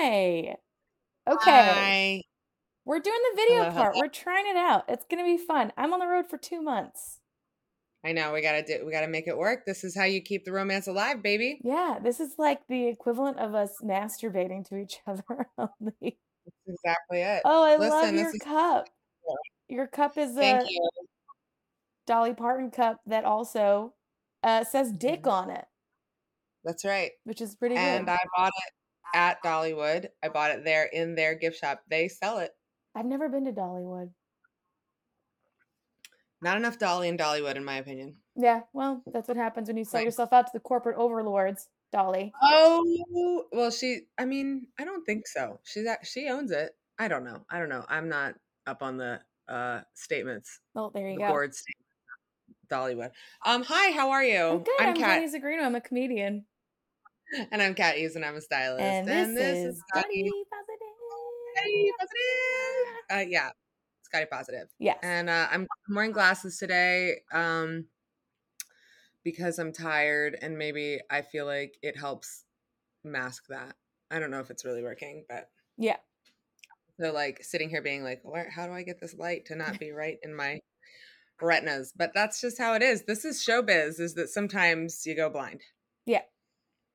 Hi. Okay. Hi. We're doing the video Hello, part. We're trying it out. It's going to be fun. I'm on the road for 2 months. I know we gotta do. We gotta make it work. This is how you keep the romance alive, baby. Yeah, this is like the equivalent of us masturbating to each other only. That's exactly it. Oh, I love Listen, this your cup. Your cup is Thank a you. Dolly Parton cup that also uh, says dick Mhm. on it, That's right. which is pretty good. And good. I bought it at Dollywood. I bought it there in their gift shop. They sell it. I've never been to Dollywood. Not enough Dolly and Dollywood, in my opinion. Yeah, well, that's what happens when you sell Right. yourself out to the corporate overlords, Dolly. Oh well, she. I mean, I don't think so. She's at, she owns it. I don't know. I don't know. I'm not up on the uh statements. Oh, there you The go. board statement. Dollywood. Um. Hi. How are you? I'm good. I'm, Kat, Jenny Zigrino. I'm a comedian. And I'm Kat Eves, and I'm a stylist. And this, is Scotty Scotty Scotty Positive. Positive. Uh, yeah, Scotty Positive. Yeah. And uh, I'm I'm wearing glasses today um, because I'm tired and maybe I feel like it helps mask that. I don't know if it's really working, but yeah. so like sitting here being like, where how do I get this light to not be right in my retinas? But that's just how it is. This is showbiz, is that sometimes you go blind.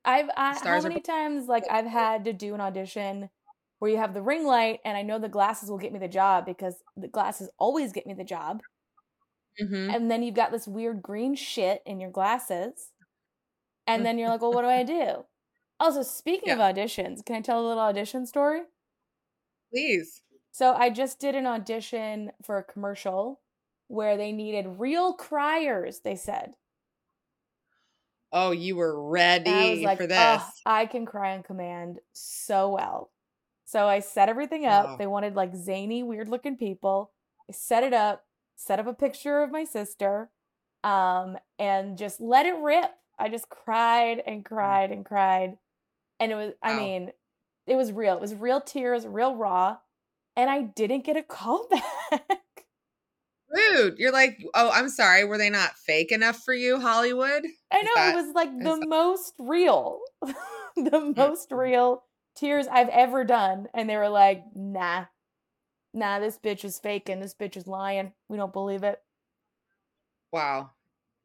I've I, how many times like I've had to do an audition where you have the ring light and I know the glasses will get me the job because the glasses always get me the job. Mm-hmm. And then you've got this weird green shit in your glasses. And then you're like, well, what do I do? Also, speaking of auditions, can I tell a little audition story? Please. So I just did an audition for a commercial where they needed real criers, they said. Oh, you were ready I was like, for "Ugh, this. I can cry on command so well. So I set everything up. They wanted like zany, weird looking people. I set it up, set up a picture of my sister, um, and just let it rip. I just cried and cried and cried. And it was, I mean, it was real. It was real tears, real raw. And I didn't get a call back. Rude. You're like, oh, I'm sorry. Were they not fake enough for you, Hollywood? I know that- it was like the most real, the most real tears I've ever done, and they were like, "Nah, nah, this bitch is faking. This bitch is lying. We don't believe it." Wow.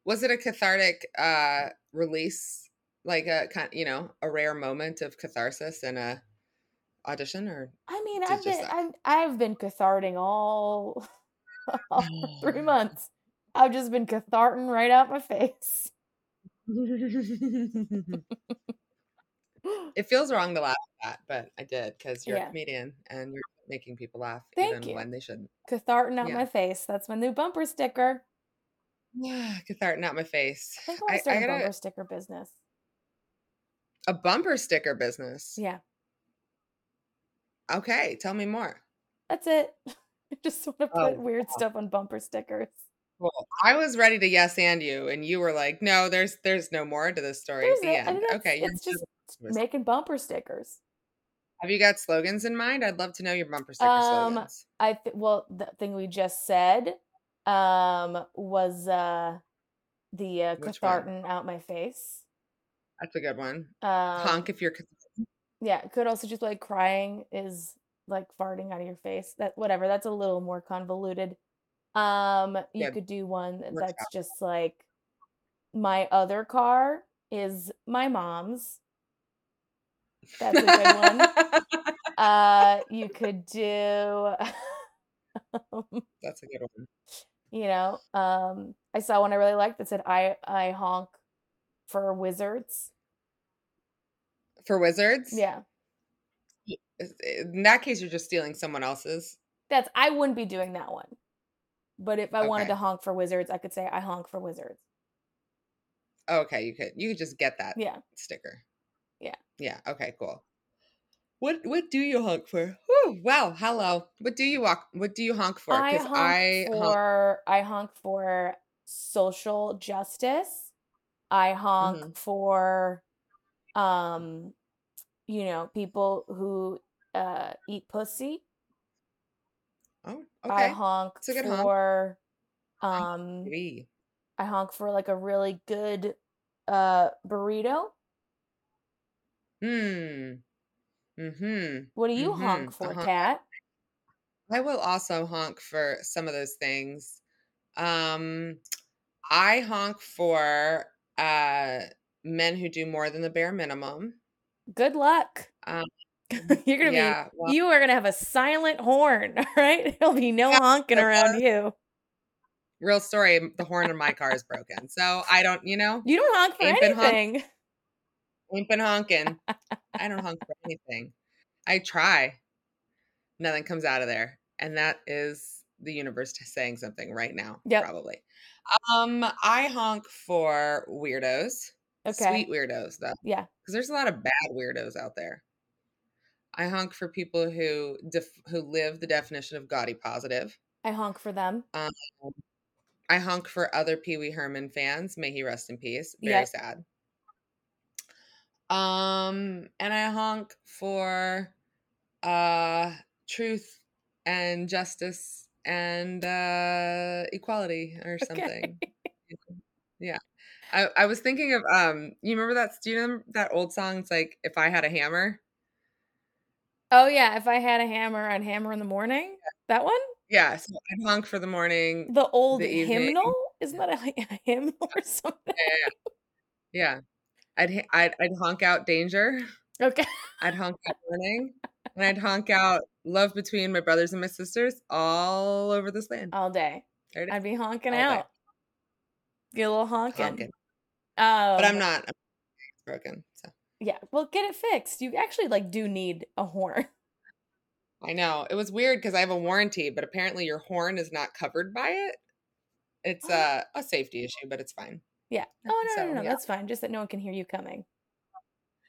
Was it a cathartic uh release? Like a kind you know, a rare moment of catharsis in a audition or I mean, I've been. I've, I've been catharting all Oh, three months. I've just been catharting right out my face. it feels wrong to laugh at that, but I did because you're Yeah. a comedian and you're making people laugh Thank even you. when they shouldn't. Catharting out Yeah. my face. That's my new bumper sticker. Cathartic, out my face. I think I want to start I a gotta bumper sticker business. a bumper sticker business. Yeah, Okay, tell me more. that's it. I just want to Oh, put weird stuff on bumper stickers. Well, I was ready to yes and you, and you were like, "No, there's there's no more to this story." There's the no- I end. Okay, it's just making bumper stickers. have you got slogans in mind? I'd love to know your bumper sticker Um, slogans. I th- well, the thing we just said um was uh the uh, Which one? out my face. That's a good one. Um, Honk if you're. Yeah, could also just like crying is like farting out of your face. That whatever. That's a little more convoluted. Um, you Yeah, could do one that's out. just like my other car is my mom's. That's a good one. Uh, you could do, That's a good one. you know, um, I saw one I really liked that said "I I honk for wizards." For wizards, Yeah, In that case, you're just stealing someone else's. that's I wouldn't be doing that one, but if I wanted to honk for wizards, I could say "I honk for wizards." Okay, you could you could just get that Yeah, sticker. Yeah. Yeah. Okay. Cool. What What do you honk for? Whew, wow. Hello. What do you walk? What do you honk for? I Because honk I, honk. for I honk for social justice. I honk Mhm. for um you know, people who uh eat pussy. Oh, I honk It's a good honk. for um Maybe. I honk for like a really good uh burrito. Hmm. Mm-hmm. What do you Mhm, honk for, uh-huh. Kat? I will also honk for some of those things. Um, I honk for uh men who do more than the bare minimum. Good luck. Um, You're gonna yeah, be well, you are gonna have a silent horn, all right? There'll be no honking around you. real story. The horn in my car is broken, so I don't. You know, You don't honk for Ain't been honk- anything. ain't been honking. I don't honk for anything. I try. Nothing comes out of there, and that is the universe saying something right now. Yep. Probably. Um, I honk for weirdos. Okay. Sweet weirdos, though. Yeah. because there's a lot of bad weirdos out there. I honk for people who def- who live the definition of gaudy positive. I honk for them. I honk for other Pee Wee Herman fans. May he rest in peace. Very Yep. sad. Um, and I honk for uh truth and justice and uh equality or something. Yeah. I, I was thinking of um you remember that do you know that old song? It's like if I had a hammer. Oh yeah, if I had a hammer, I'd hammer in the morning. That one? Yeah, so I'd honk for the morning. The old The hymnal? Isn't that a, a hymnal or something? Yeah. I'd I'd I'd honk out danger. Okay. I'd honk out morning, And I'd honk out love between my brothers and my sisters all over this land. All day. There it is. I'd be honking All day. out. Get a little honking. honking. Um, But I'm not it's broken. Yeah. Well, get it fixed. You actually like do need a horn. I know. It was weird because I have a warranty, but apparently your horn is not covered by it. It's Oh. a, a safety issue, but it's fine. Yeah. Oh no, no, So, no, no. yeah. That's fine. Just that no one can hear you coming.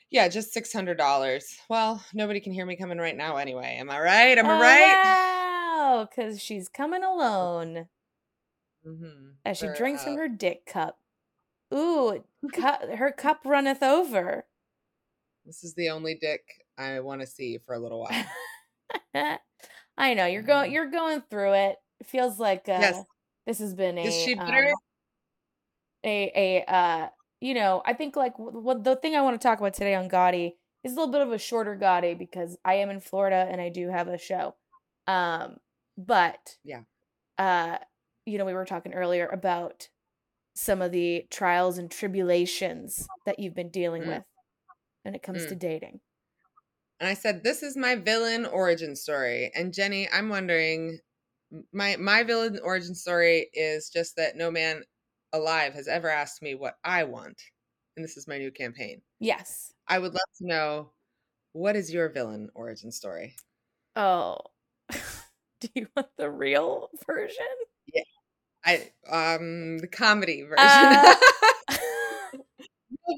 Yeah, just six hundred dollars. Well, nobody can hear me coming right now anyway. Am I right? Am I oh, right? Wow, because she's coming alone Mm-hmm. as she For, drinks uh, from her dick cup. Ooh, cu- her cup runneth over. This is the only dick I want to see for a little while. I know you're going. You're going through it. It feels like uh, Mm-hmm. Yes. this has been a Is she um, a a uh you know i think like wh- what the thing i want to talk about today on Gaudy is a little bit of a shorter Gaudy because i am in florida and i do have a show um but Yeah. uh you know we were talking earlier about some of the trials and tribulations that you've been dealing Mm. with when it comes Mm. to dating And I said, "This is my villain origin story." And Jenny, I'm wondering, my my villain origin story is just that no man alive has ever asked me what I want, and this is my new campaign. yes I would love to know what is your villain origin story. oh do you want the real version Yeah, I um the comedy version. Uh,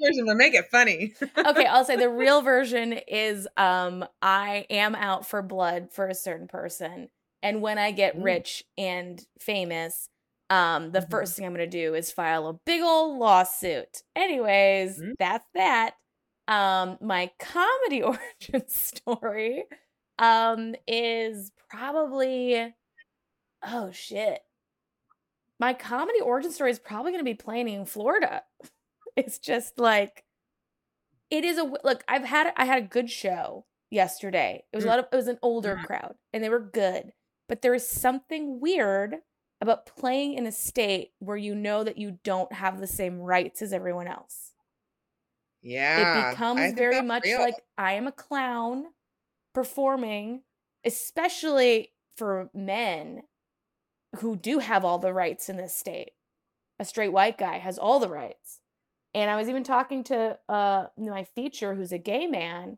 Real version, but make it funny. okay, I'll say the real version is um I am out for blood for a certain person. And when I get Mm. rich and famous, um the Mhm. first thing I'm going to do is file a big old lawsuit. Anyways, Mm. that's that. Um my comedy origin story um is probably oh shit. My comedy origin story is probably going to be playing in Florida. It's just like it is a look. I've had I had a good show yesterday. It was a Mm. lot of it was an older Mhm. crowd and they were good, but there is something weird about playing in a state where you know that you don't have the same rights as everyone else. Yeah. it becomes very much real. like I am a clown performing, especially for men who do have all the rights in this state. A straight white guy has all the rights. And I was even talking to uh my feature who's a gay man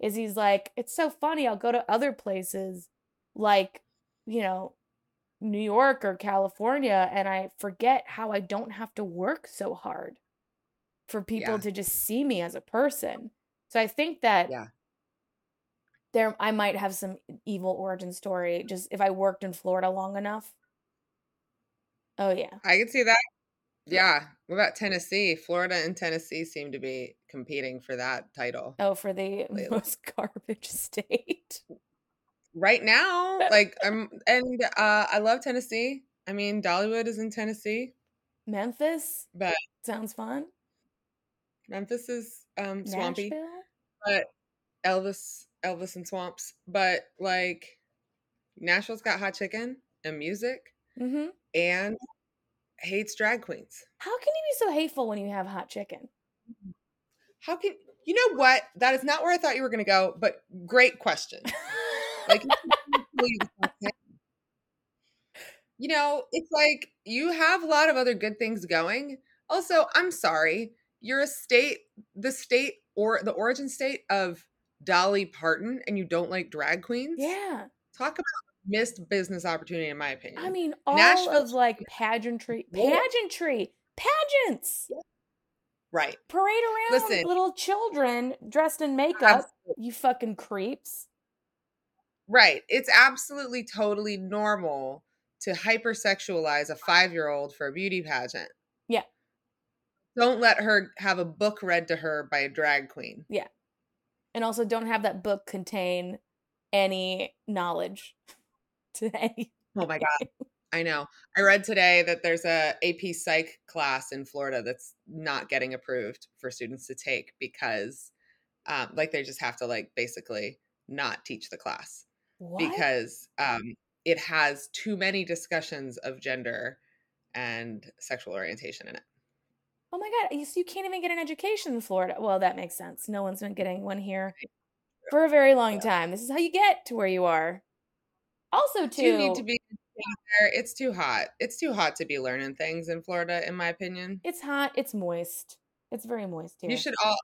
is he's like it's so funny I'll go to other places like you know New York or California and I forget how I don't have to work so hard for people Yeah. to just see me as a person. So I think that Yeah. there I might have some evil origin story just if I worked in Florida long enough. Oh yeah. I can see that. Yeah. What about Tennessee? Florida and Tennessee seem to be competing for that title. Oh, for the Lately. most garbage state. Right now, like I'm and uh I love Tennessee. I mean, Dollywood is in Tennessee, Memphis but sounds fun. Memphis is um swampy. Nashville. But Elvis Elvis and Swamps, but like Nashville's got hot chicken and music Mm-hmm. and hates drag queens. How can you be so hateful when you have hot chicken? How can you know what? That is not where I thought you were going to go, but great question. Like, you know, it's like you have a lot of other good things going. Also, I'm sorry, you're a state, the state or the origin state of Dolly Parton, and you don't like drag queens. yeah. Talk about missed business opportunity, in my opinion. I mean, all Nashville's- of like pageantry, pageantry, pageants, right. parade around Listen. little children dressed in makeup. Absolutely. You fucking creeps. Right. It's absolutely totally normal to hypersexualize a five year old for a beauty pageant. Yeah. Don't let her have a book read to her by a drag queen. Yeah. And also, don't have that book contain any knowledge to any. Oh my God. I know. I read today that there's a AP Psych class in Florida that's not getting approved for students to take because, um, like, they just have to like basically not teach the class What? because um, it has too many discussions of gender and sexual orientation in it. oh my god, you, you can't even get an education in Florida. Well, that makes sense. No one's been getting one here for a very long Yeah. time. This is how you get to where you are. Also, too, You need to be there. It's too hot. It's too hot to be learning things in Florida, in my opinion. it's hot, it's moist. It's very moist here. You should all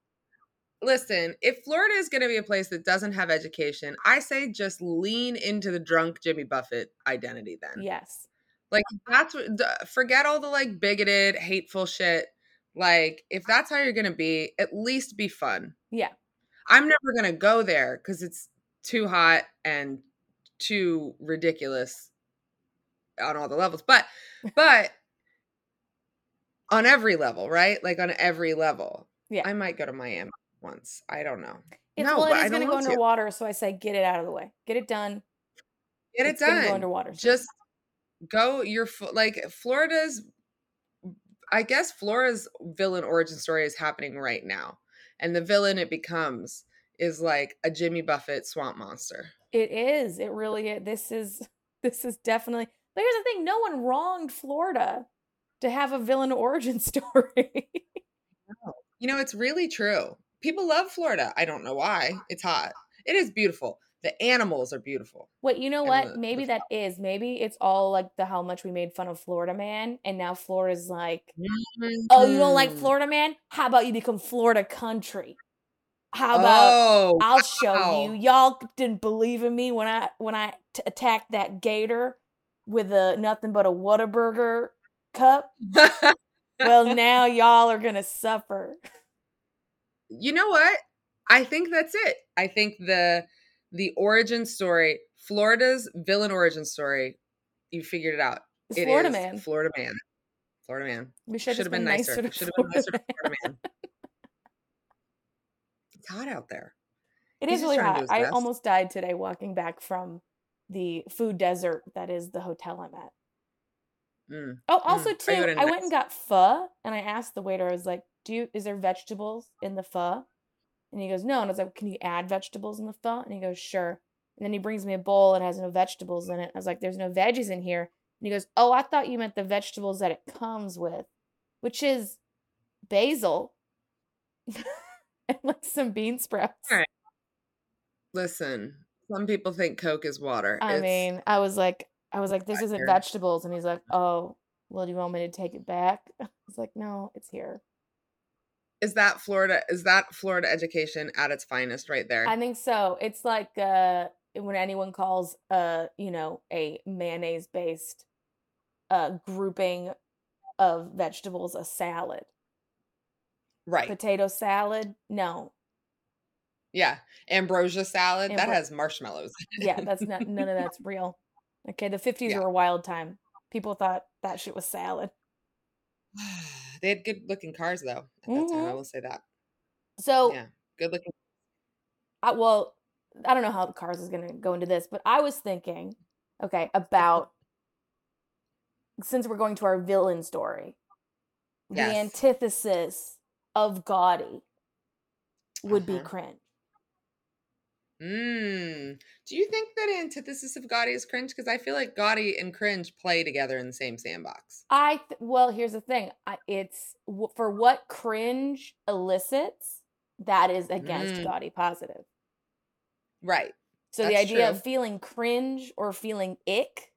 listen. If Florida is going to be a place that doesn't have education, I say just lean into the drunk Jimmy Buffett identity. Then, Yes. like that's what. Forget all the like bigoted, hateful shit. Like if that's how you're going to be, at least be fun. Yeah. I'm never going to go there because it's too hot and too ridiculous on all the levels. But, but on every level, right? Like on every level. Yeah. I might go to Miami once. I don't know. It's No, well, it is going to go to. underwater, so I say get it out of the way. Get it done. Get it it's gonna done. go underwater. Just go. You're like Florida's. I guess Florida's villain origin story is happening right now, and the villain it becomes is like a Jimmy Buffett swamp monster. It is. It really is. This is this is definitely. But here's the thing: no one wronged Florida to have a villain origin story. You know, it's really true. People love Florida. I don't know why. It's hot. It is beautiful. The animals are beautiful. Wait, you know what? the- Maybe that is. Maybe it's all like the how much we made fun of Florida man, and now Florida's like, oh, you don't like Mhm. Florida man? How about you become Florida country? How about Oh, I'll show wow. you. Y'all didn't believe in me when I when I t- attacked that gator with a nothing but a Whataburger cup. Well, now y'all are gonna suffer. you know what? I think that's it. I think the the origin story, Florida's villain origin story, you figured it out. It's It Florida man. Florida man. Florida man. We should have have been nicer. to Should have been nicer to Florida man. Hot out there. It He's is really hot. I almost died today walking back from the food desert that is the hotel I'm at. Mm. Oh, also Mm. too, I you at a I went and got pho, and I asked the waiter, I was like, "Do you is there vegetables in the pho?" And he goes, "No." And I was like, "Can you add vegetables in the pho?" And he goes, "Sure." And then he brings me a bowl and has no vegetables in it. I was like, "There's no veggies in here." And he goes, "Oh, I thought you meant the vegetables that it comes with, which is basil and like some bean sprouts." Alright. Listen, some people think Coke is water. I It's- mean, I was like, I was like, "This isn't vegetables," and he's like, "Oh, well, do you want me to take it back?" I was like, "No, it's here. Is that Florida? Is that Florida education at its finest right there? I think so. It's like uh when anyone calls uh, you know, a mayonnaise based uh grouping of vegetables a salad. Right. Potato salad? No. yeah. Ambrosia salad that has marshmallows. Yeah, that's not none of that's real. Okay, the 50s Yeah. were a wild time. People thought that shit was salad. they had good looking cars though. At that time, I Mhm. will say that. So, Yeah, good looking. I, well, I don't know how the cars is going to go into this, but I was thinking, okay, about since we're going to our villain story, the antithesis of gaudy would be Uh-huh. cringe. Mm. Do you think that antithesis of gaudy is cringe? Because I feel like gaudy and cringe play together in the same sandbox. I th- well, here's the thing. I, it's w- for what cringe elicits. That is against Mm. gaudy positive. Right. So the idea true. of feeling cringe or feeling ick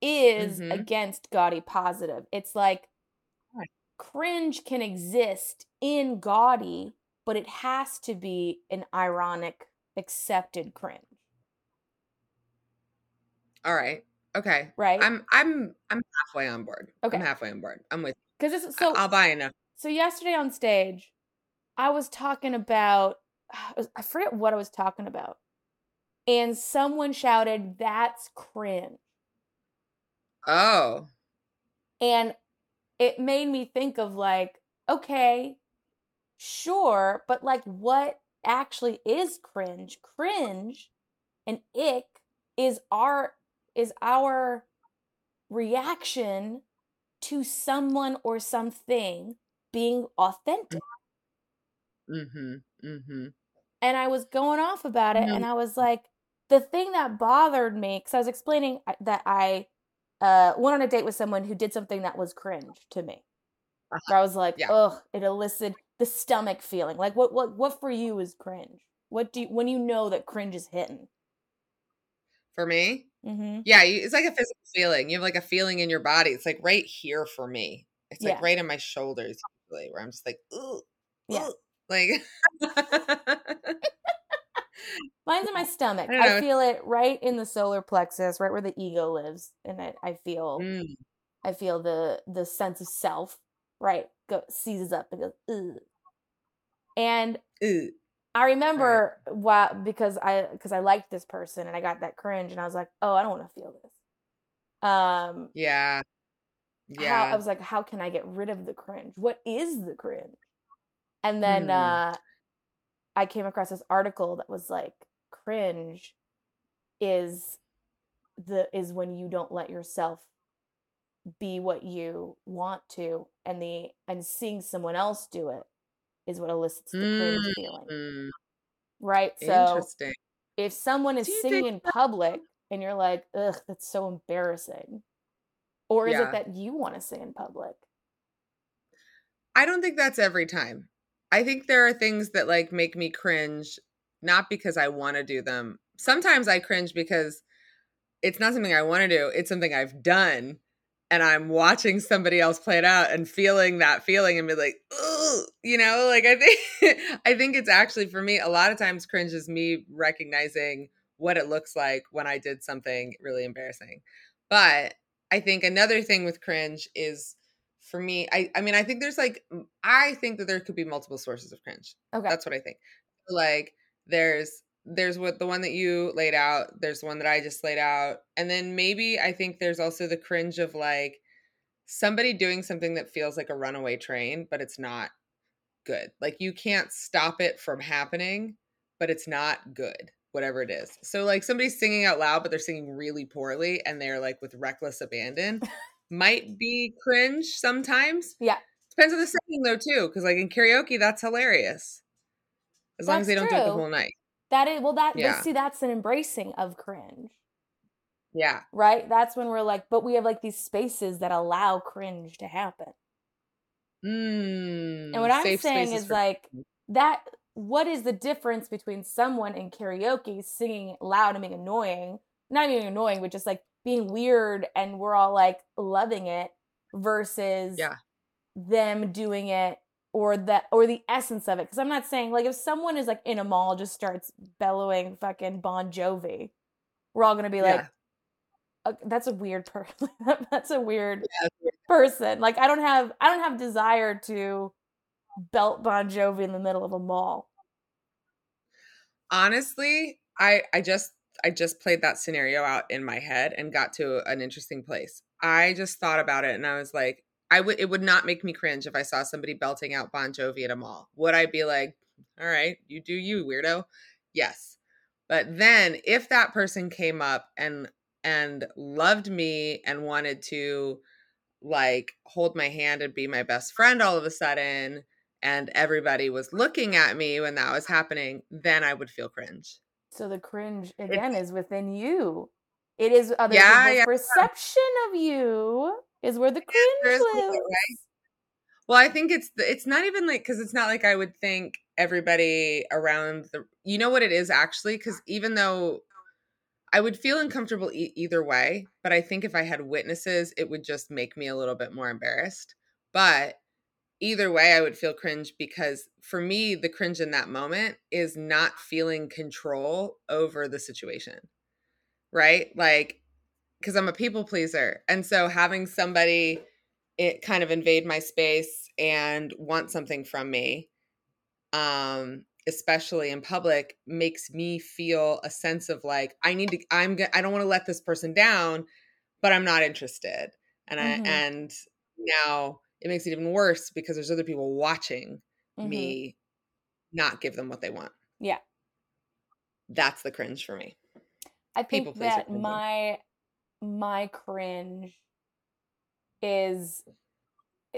is Mhm. against gaudy positive. It's like. Cringe can exist in gaudy, but it has to be an ironic, accepted cringe, All right. Okay. right? I'm I'm I'm halfway on board. Okay. I'm halfway on board. I'm with. Because it's So so. I'll buy enough. So yesterday on stage, I was talking about uh, I forget what I was talking about. And someone shouted, "That's cringe." Oh. And it made me think of like, okay, sure, but like what actually is cringe? Cringe and ick is our is our reaction to someone or something being authentic. Mm-hmm. Mm-hmm. and I was going off about it, Mhm. and I was like, the thing that bothered me, because I was explaining that I uh, went on a date with someone who did something that was cringe to me. Uh-huh. I was like, Yeah. ugh, it elicited the stomach feeling. Like, what, what, what for you is cringe? What do you, when you know that cringe is hitting? For me, Mm-hmm. yeah, it's like a physical feeling. You have like a feeling in your body. It's like right here for me. It's like Yeah. right in my shoulders, usually, where I'm just like, ooh, Yeah. ooh," like. Mine's in my stomach. I I, feel it right in the solar plexus, right where the ego lives, and it, I feel, Mm, I feel the the sense of self, right, go seizes up and goes, ugh. And ooh. I remember why because I because I liked this person and I got that cringe and I was like, oh, I don't want to feel this. Um, Yeah. how, Yeah. I was like, how can I get rid of the cringe? What is the cringe? And then Hmm. uh, I came across this article that was like, cringe is the is when you don't let yourself be what you want to, and the and seeing someone else do it is what elicits the cringe feeling, Mm, right? So interesting. if someone is singing think in public and you're like, ugh, that's so embarrassing. Or is Yeah. it that you want to sing in public? I don't think that's every time. I think there are things that like make me cringe, not because I want to do them. Sometimes I cringe because it's not something I want to do, it's something I've done. And I'm watching somebody else play it out and feeling that feeling and be like, you know, like I think I think it's actually for me, a lot of times cringe is me recognizing what it looks like when I did something really embarrassing. But I think another thing with cringe is for me, I I mean, I think there's like I think that there could be multiple sources of cringe. Okay. That's what I think. Like there's there's what the one that you laid out, there's one that I just laid out, and then maybe I think there's also the cringe of like somebody doing something that feels like a runaway train, but it's not good. Like you can't stop it from happening, but it's not good, whatever it is. So like somebody's singing out loud, but they're singing really poorly and they're like with reckless abandon might be cringe sometimes. Yeah. Depends on the setting though too, because like in karaoke, that's hilarious. As long as That's they don't do it the whole night. That is well that Yeah. see that's an embracing of cringe, Yeah. right? That's when we're like, but we have like these spaces that allow cringe to happen. Mm, And what I'm saying is for- like that what is the difference between someone in karaoke singing loud and being annoying, not even annoying, but just like being weird and we're all like loving it versus Yeah. them doing it or that or the essence of it. Because I'm not saying like if someone is like in a mall just starts bellowing fucking Bon Jovi, we're all gonna be like, Yeah. "Uh, that's a weird person. that's a weird Yeah, person. Like I don't have I don't have desire to belt Bon Jovi in the middle of a mall. honestly i i just i just played that scenario out in my head and got to an interesting place. I just thought about it and i was like i would it would not make me cringe if i saw somebody belting out bon jovi at a mall. Would i be like all right you do you weirdo? Yes. But then if that person came up and and loved me and wanted to like hold my hand and be my best friend all of a sudden and everybody was looking at me when that was happening then i would feel cringe So the cringe again is within you. It is uh, other Yeah, people's yeah. perception of you is where the cringe is lives. right? Well, I think it's it's not even like because it's not like I would think everybody around the you know what it is actually because even though I would feel uncomfortable e- either way, but I think if I had witnesses, it would just make me a little bit more embarrassed. But either way, I would feel cringe because for me, the cringe in that moment is not feeling control over the situation, right? Like, because I'm a people pleaser. And so having somebody it kind of invade my space and want something from me um especially in public makes me feel a sense of like i need to i'm i don't want to let this person down but i'm not interested and i Mhm. and now it makes it even worse because there's other people watching Mhm. me not give them what they want Yeah. that's the cringe for me I think pleaser that my my cringe is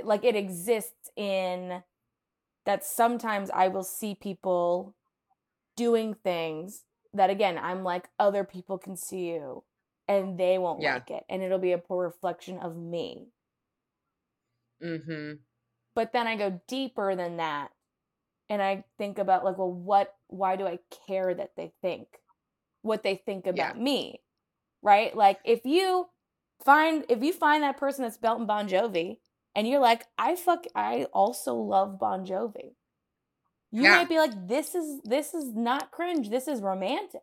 like it exists in that sometimes I will see people doing things that again I'm like other people can see you and they won't Yeah. like it and it'll be a poor reflection of me. Mm-hmm But then I go deeper than that and I think about like well what why do I care that they think what they think about me? Right? Like if you find if you find that person that's Belton Bon Jovi and you're like I fuck I also love Bon Jovi. You Yeah. might be like this is this is not cringe, this is romantic.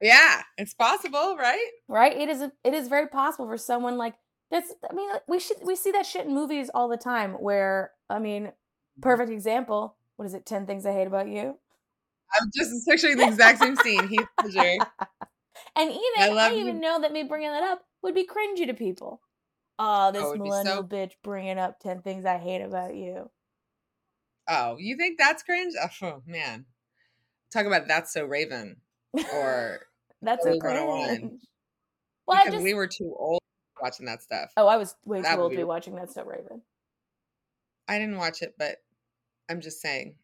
yeah it's possible right Right? It is it is very possible for someone like that's I mean we should we see that shit in movies all the time where I mean perfect example, what is it 10 things I hate about you? i'm just picturing the exact same scene heath ledger And even I I, love even know that me bringing that up would be cringy to people. Oh, oh this it would be millennial so- bitch bringing up 10 things I hate about you. Oh, you think that's cringe? Oh man, talk about that's so Raven or That's 101. cringe. Well, I because just we were too old watching that stuff. Oh, I was way That too old to be watching that stuff, Raven. I didn't watch it, but I'm just saying.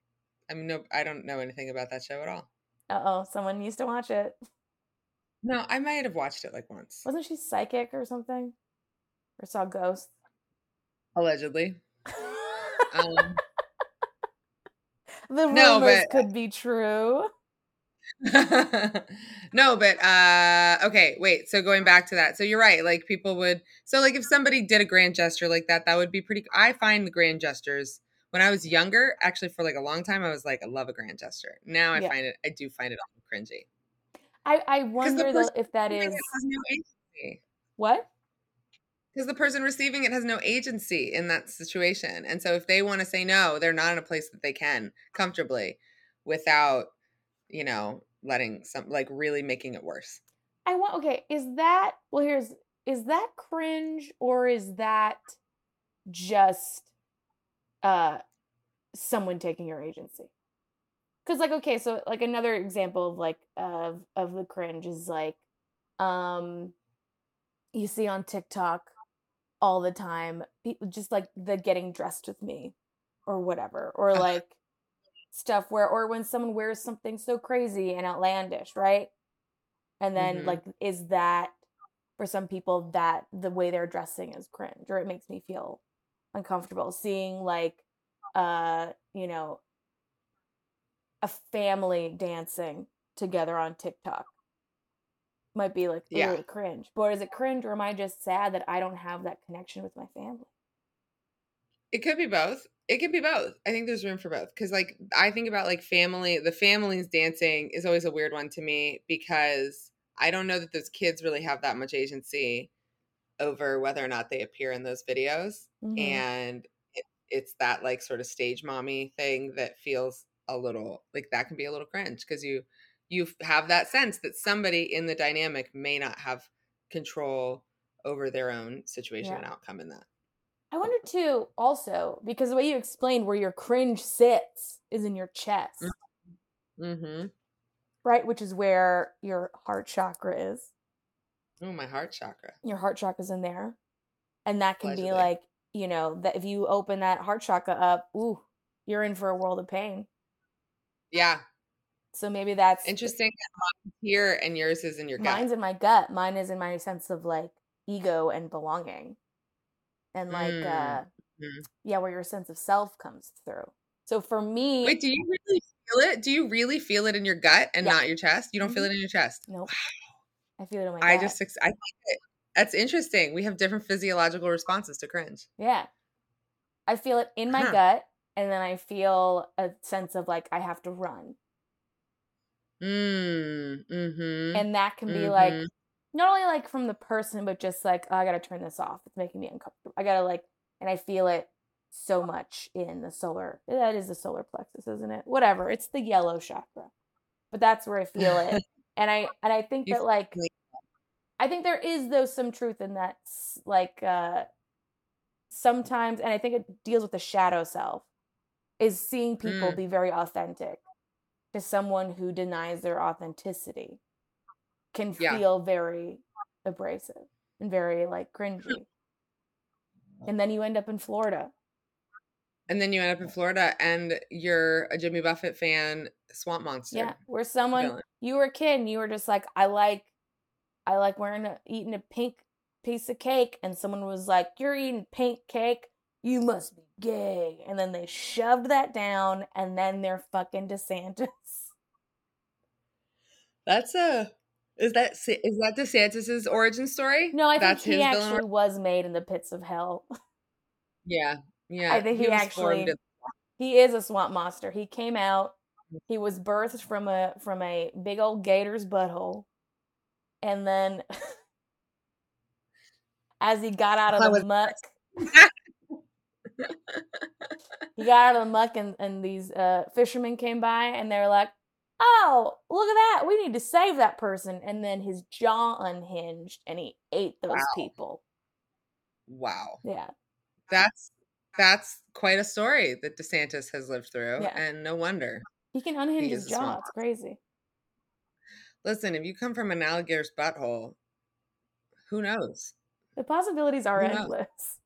I mean, no, I don't know anything about that show at all. Uh oh, someone used to watch it. No, I might have watched it like once, Wasn't she psychic or something? Or saw ghosts? allegedly. Um, the no, rumors but- could be true. no, but uh okay, wait. So going back to that. So you're right. Like people would so like if somebody did a grand gesture like that, that would be pretty I find the grand gestures when I was younger, actually for like a long time, I was like, I love a grand gesture. Now I Yeah. find it I do find it all cringy. I, I wonder though if that is it has no what? Because the person receiving it has no agency in that situation. And so if they want to say no, they're not in a place that they can comfortably without, you know, letting some like really making it worse. I want okay, is that well here's is that cringe or is that just uh someone taking your agency? Cuz like okay, so like another example of like of of the cringe is like um you see on TikTok all the time people just like the getting dressed with me or whatever or like stuff where or when someone wears something so crazy and outlandish, right? And then Mhm. like is that for some people that the way they're dressing is cringe or it makes me feel uncomfortable seeing like uh you know a family dancing together on TikTok might be like Yeah. really cringe. But is it cringe or am I just sad that I don't have that connection with my family? It could be both. It could be both. I think there's room for both because, like, I think about like family. The families dancing is always a weird one to me because I don't know that those kids really have that much agency over whether or not they appear in those videos, Mhm. and it, it's that like sort of stage mommy thing that feels a little like that can be a little cringe because you you have that sense that somebody in the dynamic may not have control over their own situation Yeah. and outcome in that. I wonder too, also, because the way you explained where your cringe sits is in your chest, Mm-hmm. right? Which is where your heart chakra is. Oh, my heart chakra. Your heart chakra is in there. And that can be like, you know, that if you open that heart chakra up, ooh, you're in for a world of pain. Yeah. So maybe that's Interesting. Here and yours is in your gut. mine's in my gut. Mine is in my sense of like ego and belonging. And like Mm, uh mhm. yeah, where your sense of self comes through. So for me, Wait, do you really feel it? Do you really feel it in your gut and Yeah. not your chest? You don't feel it in your chest? nope. I feel it in my I gut. just I think it, that's interesting. We have different physiological responses to cringe. Yeah. I feel it in my Huh. gut and then I feel a sense of like I have to run. Mm, mm-hmm. And that can be like Mhm. Not only like from the person but just like oh, I got to turn this off. It's making me uncomfortable. I got to like and I feel it so much in the solar. That is the solar plexus, isn't it? Whatever. It's the yellow chakra. But that's where I feel it. and I and I think that like I think there is though some truth in that like uh sometimes and I think it deals with the shadow self is seeing people Mm. be very authentic to someone who denies their authenticity can Yeah. feel very abrasive and very like cringy. And then you end up in Florida. And then you end up in Florida and you're a Jimmy Buffett fan, swamp monster. Yeah, where someone villain. you were a kid and you were just like, I like, I like wearing a, eating a pink piece of cake, and someone was like, "You're eating pink cake, you must be gay," and then they shoved that down, and then they're fucking DeSantis. That's a is that is that DeSantis's origin story? No, I think That's he actually villain. was made in the pits of hell. Yeah, yeah. I think he, was actually he is a swamp monster. He came out. He was birthed from a from a big old gator's butthole, and then as he got out of I the was- muck, he got out of the muck, and and these uh, fishermen came by, and they were like, "Oh, look at that! We need to save that person." And then his jaw unhinged, and he ate those Wow. people. wow. Yeah, That's that's quite a story that DeSantis has lived through, Yeah. and no wonder. he can unhinge He his is a swamp jaw. It's crazy. Listen, if you come from an alligator's butthole, who knows? The possibilities are endless.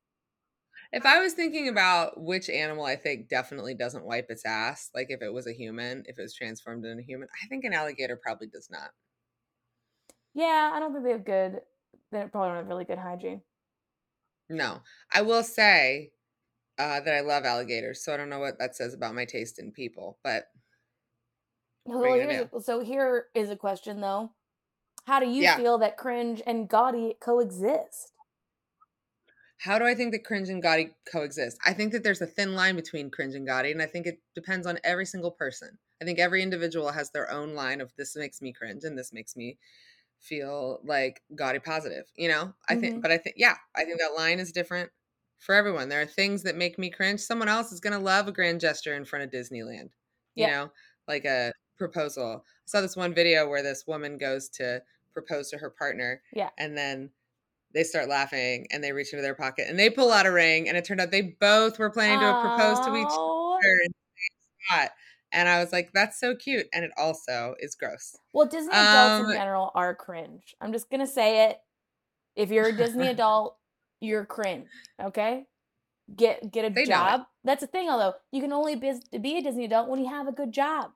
If I was thinking about which animal I think definitely doesn't wipe its ass, like if it was a human, if it was transformed into a human, I think an alligator probably does not. Yeah, I don't think they have good. They probably don't have really good hygiene. No, I will say uh, that I love alligators, so I don't know what that says about my taste in people, but Well, are you gonna here's a, so here is a question though. How do you Yeah. feel that cringe and gaudy coexist? How do I think that cringe and gaudy coexist? I think that there's a thin line between cringe and gaudy, and I think it depends on every single person. I think every individual has their own line of this makes me cringe and this makes me feel like gaudy positive, you know? I think, Mhm. but I think, yeah, I think that line is different for everyone. There are things that make me cringe. Someone else is going to love a grand gesture in front of Disneyland, you Yeah. know, like a proposal. I saw this one video where this woman goes to propose to her partner Yeah. and then they start laughing and they reach into their pocket and they pull out a ring and it turned out they both were planning to propose to each other in the same spot. And I was like, that's so cute. And it also is gross. Well, Disney adults Um, in general are cringe. I'm just gonna say it. If you're a Disney adult, you're cringe. Okay, get get a job. That's the thing, although you can only be, be a Disney adult when you have a good job.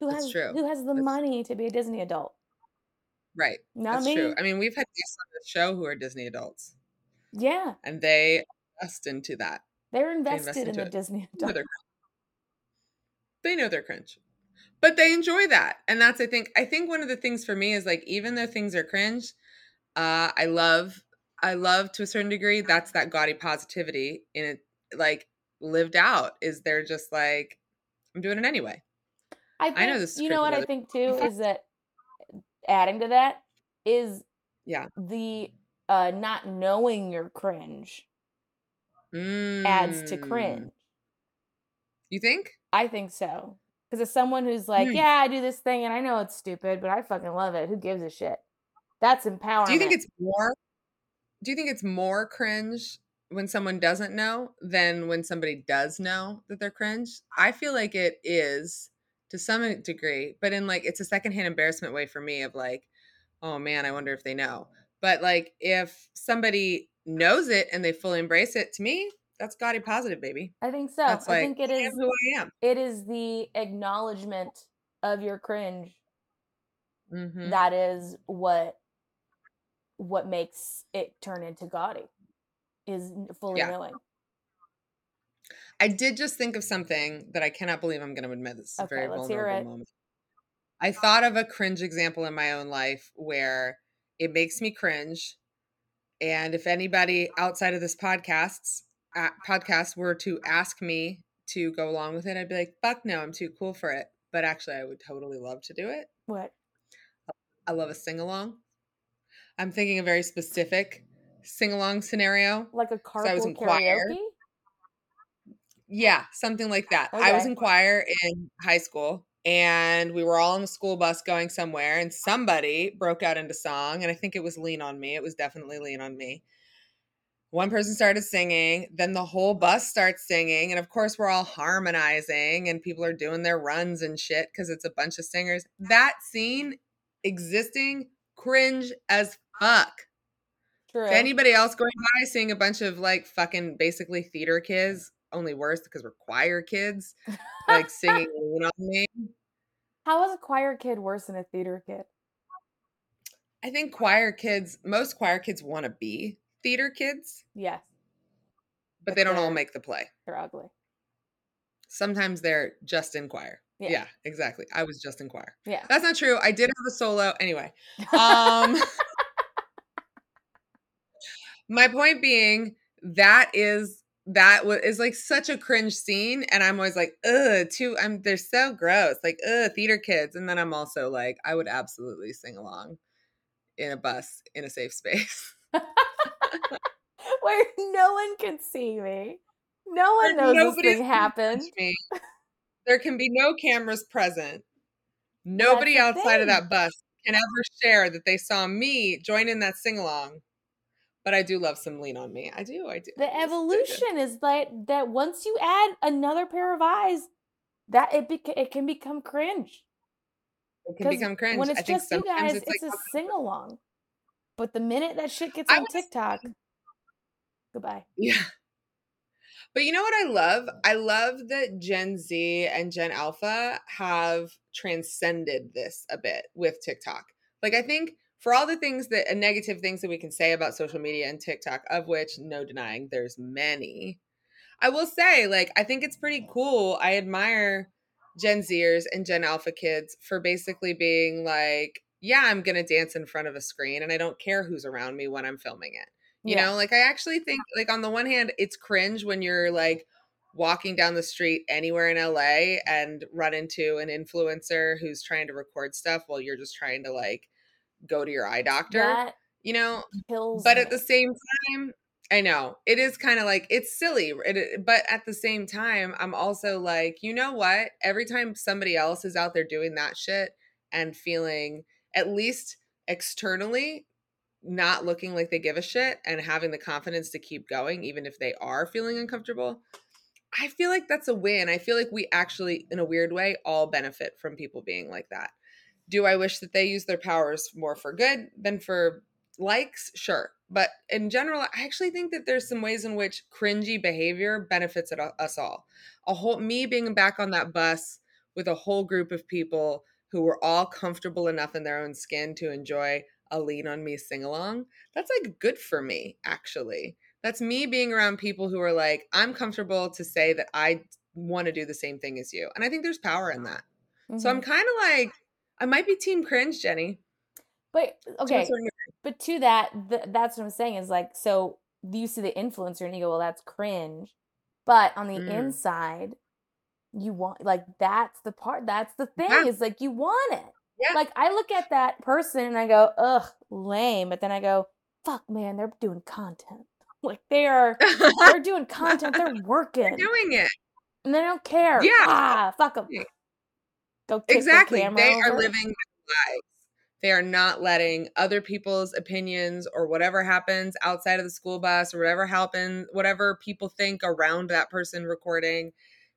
Who has who has the That's- money to be a Disney adult? Right. Not That's me. true. I mean, we've had guests on the show who are Disney adults Yeah, and they invest into that. they're invest invested in into the it. Disney They know adult. they're they know they're cringe. But they enjoy that. And that's I think I think one of the things for me is like even though things are cringe, uh I love I love to a certain degree that's that gaudy positivity in it like lived out is they're just like I'm doing it anyway. I think, I know this is you know what I think too is that adding to that is Yeah. the uh not knowing you're cringe adds to Mm. cringe. You think? I think so. Because as someone who's like, Hmm. yeah, I do this thing and I know it's stupid, but I fucking love it. Who gives a shit? That's empowering Do you think it's more Do you think it's more cringe when someone doesn't know than when somebody does know that they're cringe? I feel like it is to some degree, but in like it's a secondhand embarrassment way for me of like, oh man, I wonder if they know. But like if somebody knows it and they fully embrace it, to me, that's gaudy positive, baby. I think so. That's I like think it is who I am. it is the acknowledgement of your cringe, Mhm. that is what what makes it turn into gaudy is fully Yeah. knowing. I did just think of something that I cannot believe I'm going to admit. This is a Okay, very let's hear vulnerable moment. I thought of a cringe example in my own life where it makes me cringe. And if anybody outside of this podcast's uh, podcast were to ask me to go along with it, I'd be like, "Fuck no, I'm too cool for it." But actually, I would totally love to do it. What? I love a sing along. I'm thinking a very specific sing along scenario. Like a So I was carpool in choir. Yeah, something like that. I was in choir in high school and we were all on the school bus going somewhere and somebody broke out into song and I think it was Lean on Me. It was definitely Lean on Me. One person started singing, then the whole bus starts singing and of course we're all harmonizing and people are doing their runs and shit cuz it's a bunch of singers. That scene existing cringe as fuck. True. To anybody else going by seeing a bunch of like fucking basically theater kids, only worse because we're choir kids, like singing Lean on me. How is a choir kid worse than a theater kid? I think choir kids, most choir kids want to be theater kids, Yes, but But they don't all make the play. they're ugly. Sometimes they're just in choir. Yeah. Yeah, exactly. I was just in choir. Yeah. That's not true. I did have a solo. Anyway, um my point being that is that was is like such a cringe scene and i'm always like ugh too i'm they're so gross like ugh theater kids and then i'm also like i would absolutely sing along in a bus in a safe space. Where no one can see me. No one Where knows this thing happened. there can be no cameras present. Nobody outside of that bus can ever share that they saw me join in that sing along but i do love some lean on me i do i do The Yes, I do. evolution is that that once you add another pair of eyes, that it beca- it can become cringe. it can become cringe When it's i think just you guys, it's it's, like a sing along. But the minute that shit gets I on was- TikTok, goodbye. Yeah. But you know what I love? I love that Gen Z and Gen Alpha have transcended this a bit with TikTok. Like I think for all the things that uh, negative things that we can say about social media and TikTok, of which no denying there's many. I will say, like, I think it's pretty cool. I admire Gen Zers and Gen Alpha kids for basically being like, yeah, I'm gonna dance in front of a screen and I don't care who's around me when I'm filming it. You Yeah. know, like I actually think like on the one hand, it's cringe when you're like walking down the street anywhere in LA and run into an influencer who's trying to record stuff while you're just trying to like go to your eye doctor. That you know, but me. at the same time, I know it is kind of like it's silly, it- but at the same time, I'm also like, you know what? Every time somebody else is out there doing that shit and feeling at least externally not looking like they give a shit and having the confidence to keep going, even if they are feeling uncomfortable. I feel like that's a win. I feel like we actually, in a weird way, all benefit from people being like that. Do I wish that they use their powers more for good than for likes? Sure. But in general, I actually think that there's some ways in which cringy behavior benefits us all. A whole me being back on that bus with a whole group of people who were all comfortable enough in their own skin to enjoy a lean on me sing along. That's like good for me, actually. That's me being around people who are like, I'm comfortable to say that I want to do the same thing as you. And I think there's power in that. So I'm Mhm. kind of like, I might be team cringe, Jenny. But okay, but to that, th- that's what I'm saying is like, so you see the influencer and you go, well, that's cringe. But on the Mm. inside, you want like that's the part. That's the thing Yeah. is like you want it. Yeah. Like I look at that person and I go, ugh, lame. But then I go, fuck, man, they're doing content. Like they are, they're doing content. They're working, doing it. and they don't care. Yeah. ah, fuck them. Yeah. The Exactly. camera They are living their lives. They are not letting other people's opinions or whatever happens outside of the school bus or whatever happens, whatever people think around that person recording,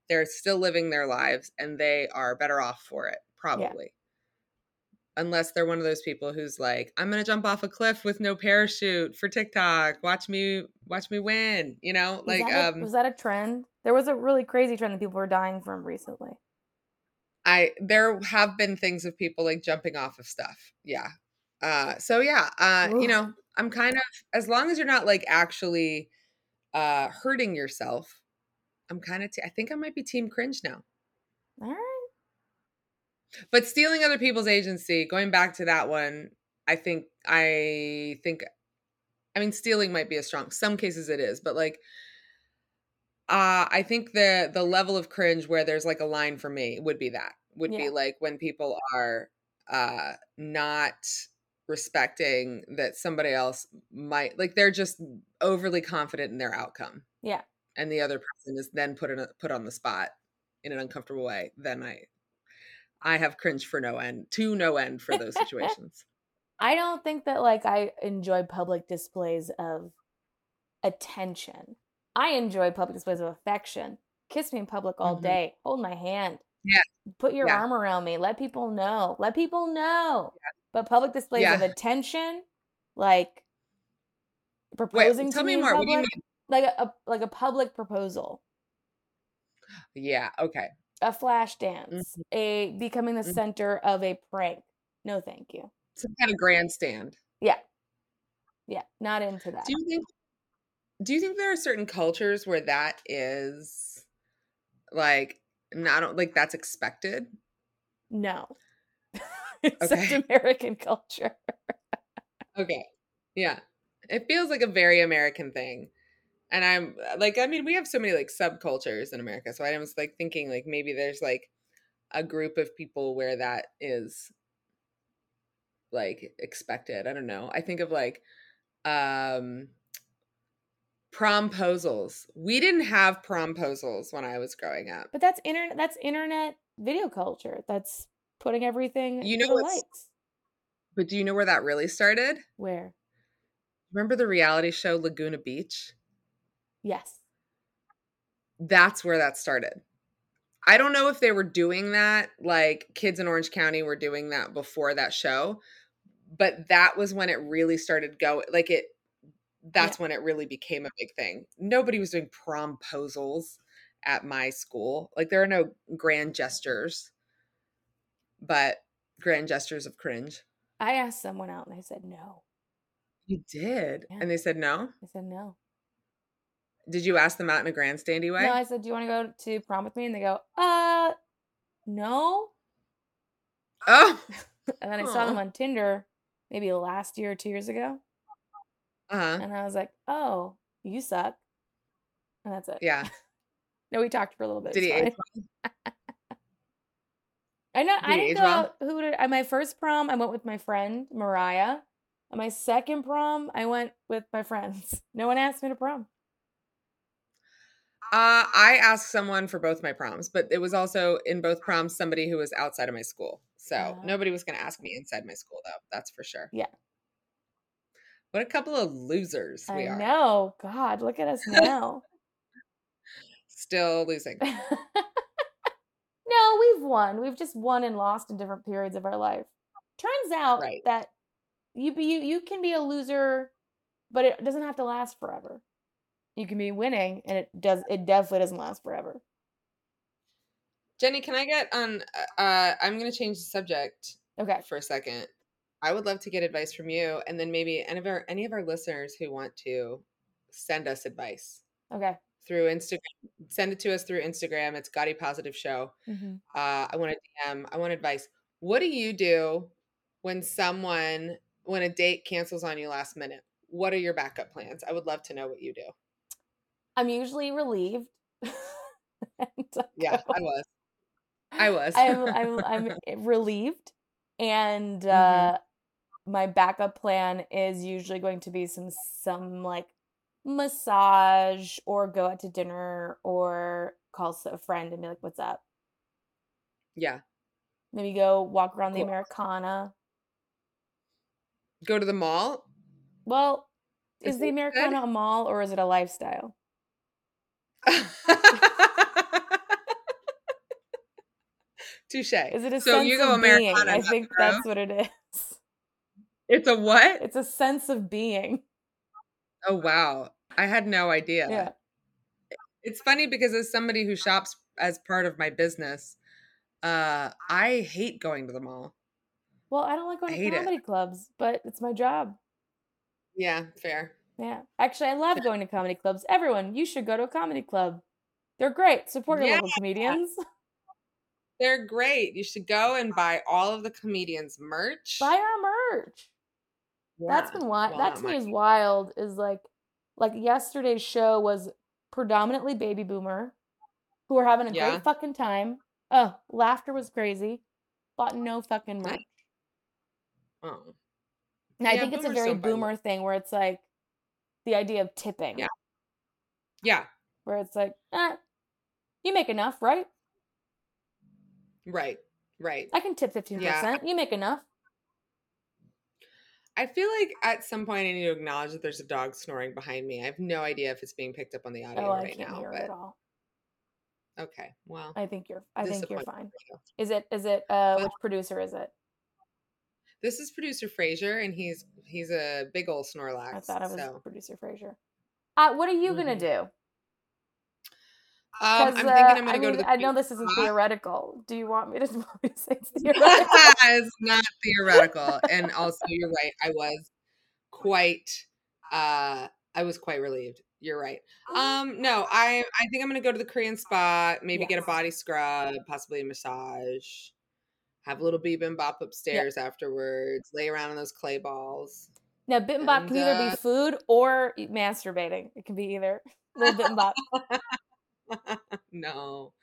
they're still living their lives and they are better off for it, probably. Unless they're one of those people who's like, I'm gonna jump off a cliff with no parachute for TikTok. Watch me, watch me win. You know, Was like that a- um, was that a trend? There was a really crazy trend that people were dying from recently. I there have been things of people like jumping off of stuff. Yeah. Uh so yeah, uh you know, I'm kind of as long as you're not like actually uh hurting yourself, I'm kind of t- I think I might be team cringe now. All right. But stealing other people's agency, going back to that one, I think I think I mean stealing might be a strong some cases it is, but like uh I think the the level of cringe where there's like a line for me would be that. Would Yeah. be like when people are uh not respecting that somebody else might like they're just overly confident in their outcome Yeah. and the other person is then put in a, put on the spot in an uncomfortable way then i i have cringe for no end to no end for those situations I don't think that like I enjoy public displays of attention. I enjoy public displays of affection. Kiss me in public all Mhm. day. Hold my hand. Yeah. Put your Yeah. arm around me. Let people know. Let people know. But public displays of attention, like wait proposing tell to me more what do you public, mean like a, a like a public proposal, yeah okay a flash dance, Mhm. a becoming the Mhm. center of a prank. No, thank you. some kind of grandstand Yeah. Yeah, not into that. do you think do you think there are certain cultures where that is like not like that's expected No. Okay. American culture. Okay. Yeah. It feels like a very American thing. And I'm uh, like, I mean, we have so many like subcultures in America. So I was like thinking like maybe there's like a group of people where that is like expected. I don't know. I think of like um promposals. We didn't have promposals when I was growing up. But that's internet that's internet video culture. That's putting everything You know what's- But do you know where that really started? Where? Remember the reality show Laguna Beach? Yes. that's where that started. I don't know if they were doing that, like kids in Orange County were doing that before that show, but that was when it really started going. Like it, that's when it really became a big thing. Nobody was doing promposals at my school. Like there are no grand gestures, but grand gestures of cringe. I asked someone out and they said no. You did, Yeah. and they said no. I said no. Did you ask them out in a grandstandy way? No, I said, Do you want to go to prom with me? And they go, uh no. oh, And then I saw them on Tinder maybe last year or two years ago. Uh huh. And I was like, Oh, you suck. And that's it. Yeah. No, we talked for a little bit. Did he age fine. I know. Did I didn't go well? out. Who did? At my first prom, I went with my friend Mariah. At my second prom, I went with my friends. No one asked me to prom. Uh, I asked someone for both my proms, but it was also in both proms somebody who was outside of my school. So Ah. nobody was going to ask me inside my school, though. That's for sure. Yeah. What a couple of losers we I are. know. God, look at us now. Still losing. no, we've won. We've just won and lost in different periods of our life. Turns out Right. that you be you, you can be a loser, but it doesn't have to last forever. You can be winning, and it does. It definitely doesn't last forever. Jenny, can I get on? Uh, uh, I'm going to change the subject Okay. for a second. I would love to get advice from you, and then maybe any of our any of our listeners who want to send us advice Okay. through Instagram. Send it to us through Instagram. It's Gaudy Positive Show. hmm uh, I want to DM. I want advice. What do you do when someone, when a date cancels on you last minute? What are your backup plans? I would love to know what you do. I'm usually relieved. I Yeah, I was. I was. I'm I'm I'm relieved, and Mhm. uh, my backup plan is usually going to be some some like massage or go out to dinner or call a friend and be like, "What's up?" yeah. Maybe go walk around the Americana. Go to the mall. Well, Is is the it good? Americana a mall or is it a lifestyle? Touche. Is it a so sense you go of being? Americana. I think that's what it is. It's a what? It's a sense of being. Oh wow. I had no idea. Yeah. It's funny because as somebody who shops as part of my business, Uh, I hate going to the mall. Well, I don't like going to hate it. comedy clubs, but it's my job. Yeah, fair. Yeah. Actually, I love going to comedy clubs. Everyone, you should go to a comedy club. They're great. Support your local comedians. They're great. You should go and buy all of the comedians' merch. Buy our merch. That's Yeah. been wild. That to me is wild. Is like, like yesterday's show was predominantly baby boomer, who were having a Yeah. great fucking time. Oh, laughter was crazy. Bought no fucking merch. Oh. And I think it's a very boomer thing where it's like the idea of tipping. Yeah. Yeah. Where it's like, eh, you make enough, right? Right. Right. I can tip 15%. You make enough. I feel like at some point I need to acknowledge that there's a dog snoring behind me. I have no idea if it's being picked up on the audio Oh, I right can't now, hear it but at all. okay. Well, I think you're I think you're fine. Is it is it uh Well- which producer is it? This is producer Frazier, and he's he's a big old Snorlax. I thought it was so. producer Frazier. Uh what are you gonna Mhm. do? Um, I'm thinking uh, I'm gonna I go to the. I know this isn't theoretical. Do you want me to, want me to say it's theoretical? it's not theoretical, and also you're right. I was quite. uh I was quite relieved. You're right. Um, no, I I think I'm gonna go to the Korean spa, maybe get a body scrub, possibly a massage, have a little bibimbap upstairs afterwards, lay around on those clay balls. Now, and bop can either uh, be food or masturbating. It can be either. Little bop. no.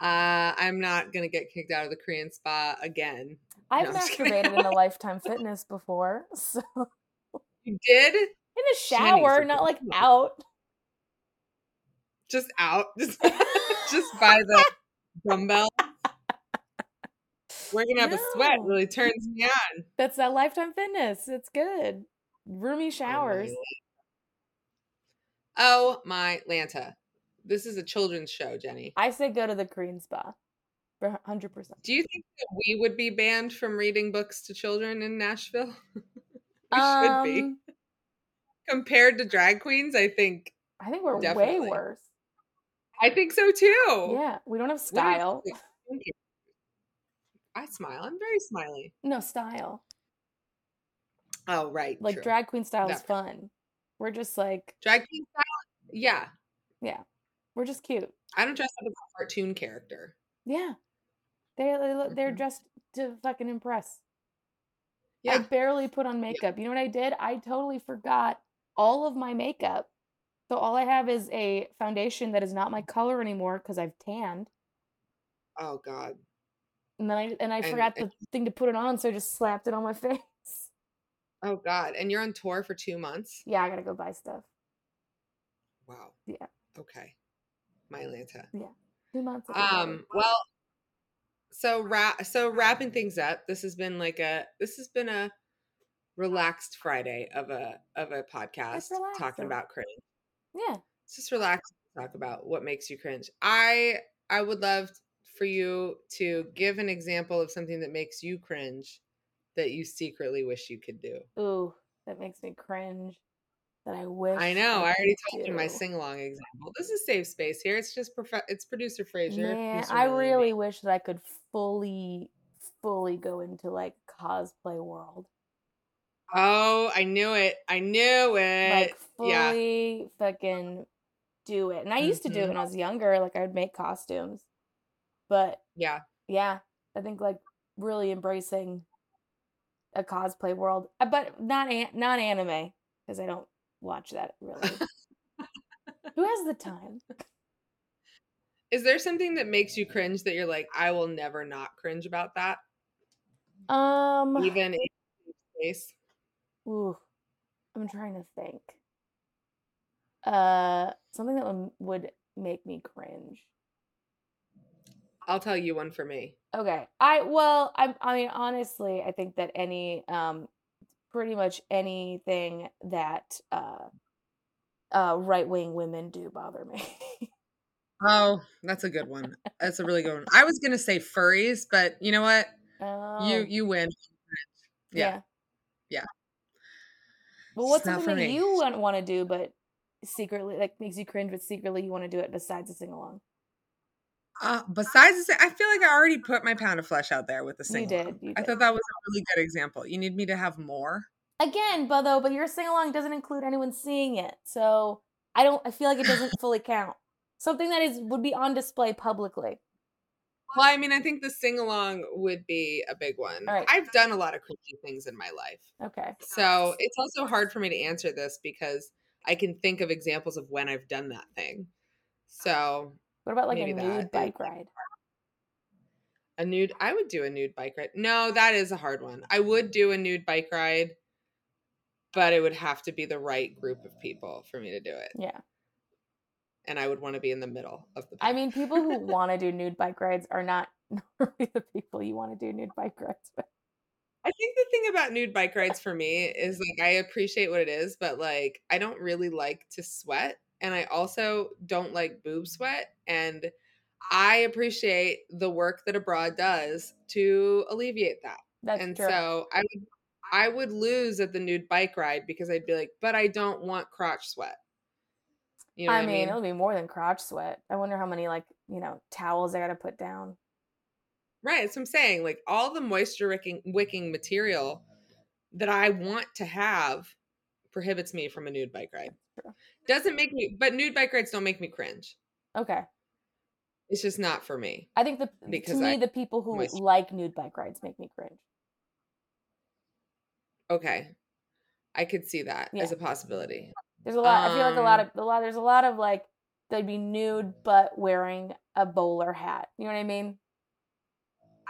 Uh, I'm not gonna get kicked out of the Korean spa again. I've I'm masturbated in a Lifetime Fitness before, so You did? In the shower, not like out. Just out? Just, just by the dumbbell? We're gonna have a sweat No. really turns me on. That's that Lifetime Fitness. It's good. Roomy Oh my showers. Oh my Lanta. This is a children's show, Jenny. I say go to the Korean spa. 100%. Do you think that we would be banned from reading books to children in Nashville? we should be. Um, Compared to drag queens, I think I think we're way worse. I think so too. Yeah, we don't have What do you style. I smile. I'm very smiley. No style. Oh, right. Like true. drag queen style is fun. We're just like, drag queen style. Yeah, yeah, we're just cute. I don't dress up as a cartoon character. Yeah, they they're dressed to fucking impress. Yeah, I barely put on makeup. You know what I did? I totally forgot all of my makeup. So all I have is a foundation that is not my color anymore because I've tanned. Oh God. And then I and I And- forgot and- the thing to put it on, so I just slapped it on my face. Oh God. And you're on tour for two months. Yeah, I gotta go buy stuff. Wow. Yeah. Okay. My Atlanta. Two months. better. Um. Well. So wrap. So wrapping things up. This has been like a. This has been a relaxed Friday of a of a podcast talking about cringe. yeah. It's just relax. Talk about what makes you cringe. I I would love for you to give an example of something that makes you cringe that you secretly wish you could do. Ooh, that makes me cringe. That I wish. I know. I already told you my sing along example. This is safe space here. It's just prof- it's producer Frazier. Man, I really wish that I could fully, fully go into like cosplay world. Oh, I knew it. I knew it. Like yeah. fully fucking do it. And I used to do it when I was younger. Like I would make costumes. But Yeah. yeah, I think like really embracing a cosplay world, Uh, but not an- not anime because I don't watch that really. Who has the time? Is there something that makes you cringe that you're like, I will never not cringe about that, Um, even in space? ooh, I'm trying to think. Uh, something that would, would make me cringe. I'll tell you one for me. Okay. I well, I I mean honestly, I think that any um pretty much anything that uh uh right-wing women do bother me. Oh, that's a good one. That's a really good one. I was gonna say furries, but you know what? oh, You you win. Yeah. Yeah. But It's what's not something that you want to do but secretly like makes you cringe but secretly you want to do it besides a sing along? Uh, besides, I feel like I already put my pound of flesh out there with the sing. You did. You I thought that was a really good example. You need me to have more. Again, but though, but your sing along doesn't include anyone seeing it, so I don't. I feel like it doesn't fully count. Something that is would be on display publicly. Well, I mean, I think the sing along would be a big one. Right. I've done a lot of cringy things in my life. Okay. So it's also hard for me to answer this because I can think of examples of when I've done that thing. So What about like Maybe a nude bike ride? a nude, I would do a nude bike ride. No, that is a hard one. I would do a nude bike ride, but it would have to be the right group of people for me to do it. Yeah. And I would want to be in the middle of the I mean, people who want to do nude bike rides are not normally the people you want to do nude bike rides with. I think the thing about nude bike rides for me is like I appreciate what it is, but like I don't really like to sweat and I also don't like boob sweat and I appreciate the work that a bra does to alleviate that. That's and true. so I would I would lose at the nude bike ride because I'd be like, but I don't want crotch sweat. You know I what mean, I mean? it'll be more than crotch sweat. I wonder how many like you know towels I got to put down. Right. So I'm saying. Like all the moisture wicking, wicking material that I want to have prohibits me from a nude bike ride. Doesn't make me, but nude bike rides don't make me cringe. Okay. It's just not for me. I think the Because to me I- the people who like nude bike rides make me cringe. Okay. I could see that Yeah. as a possibility. There's a lot. I feel like a lot Um, of a lot. There's a lot of like they'd be nude but wearing a bowler hat. You know what I mean?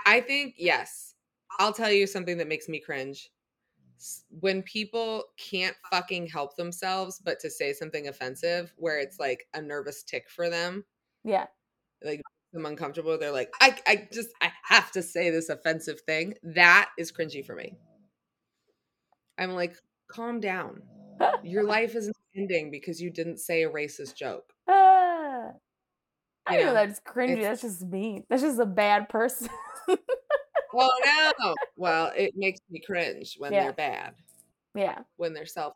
I think, yes. I'll tell you something that makes me cringe. When people can't fucking help themselves but to say something offensive where it's like a nervous tick for them, Yeah. like them uncomfortable. They're like, I, I just, I have to say this offensive thing. That is cringy for me. I'm like, calm down. Your life isn't ending because you didn't say a racist joke. Ah. I You know know, that's cringy. That's just me That's just a bad person. Well, no. Well, it makes me cringe when Yeah. they're bad, yeah, when they're self.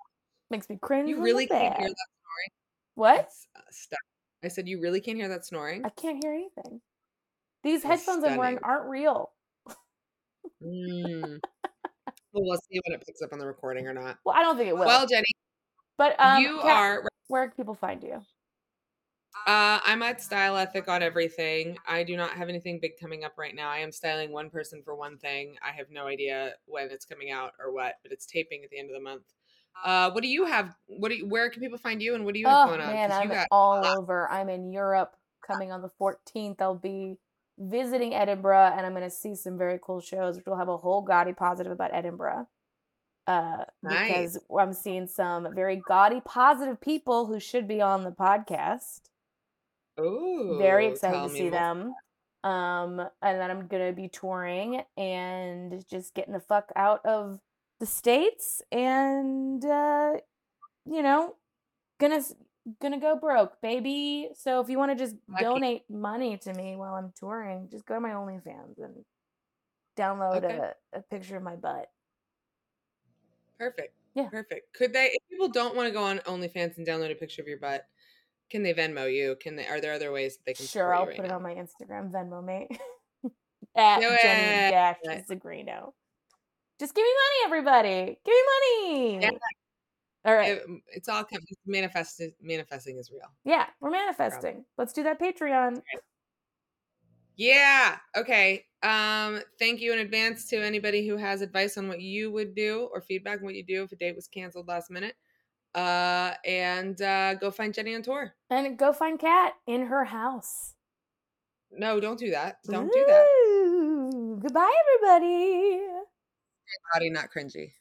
makes me cringe. You really can't hear bad. that. What? Uh, stop. I said, you really can't hear that snoring. I can't hear anything. These That's headphones I'm wearing aren't real. Mm. well, we'll see when it picks up on the recording or not. Well, I don't think it will. Well, Jenny, but um, you are Where can people find you? Uh, I'm at Style Ethic on everything. I do not have anything big coming up right now. I am styling one person for one thing. I have no idea when it's coming out or what, but it's taping at the end of the month. Uh, what do you have? What do you, where can people find you and what do you have Oh going on? man, I'm you got all over. I'm in Europe coming on the 14th. I'll be visiting Edinburgh and I'm going to see some very cool shows, which will have a whole gaudy positive about Edinburgh. Uh, Nice. because I'm seeing some very gaudy positive people who should be on the podcast. Ooh, very excited to see more. them. Um, and then I'm gonna be touring and just getting the fuck out of the states and uh, you know, gonna gonna go broke, baby. So if you want to just Lucky. donate money to me while I'm touring, just go to my OnlyFans and download Okay. a, a picture of my butt. Perfect. Yeah. Perfect. Could they, if people don't want to go on OnlyFans and download a picture of your butt, can they Venmo you? Can they, are there other ways that they can Sure, I'll right put it on my Instagram, Venmo mate. At Do Jenny. Dash Zigrino. Just give me money, everybody. Give me money. Yeah. All right. It- it's all coming. Manifesting, manifesting is real. yeah, we're manifesting. Let's do that Patreon. Yeah. Okay. Um, thank you in advance to anybody who has advice on what you would do or feedback on what you do if a date was canceled last minute. Uh, and uh, go find Jenny on tour. And go find Kat in her house. No, don't do that. Don't do that. Goodbye, everybody. Body not cringy.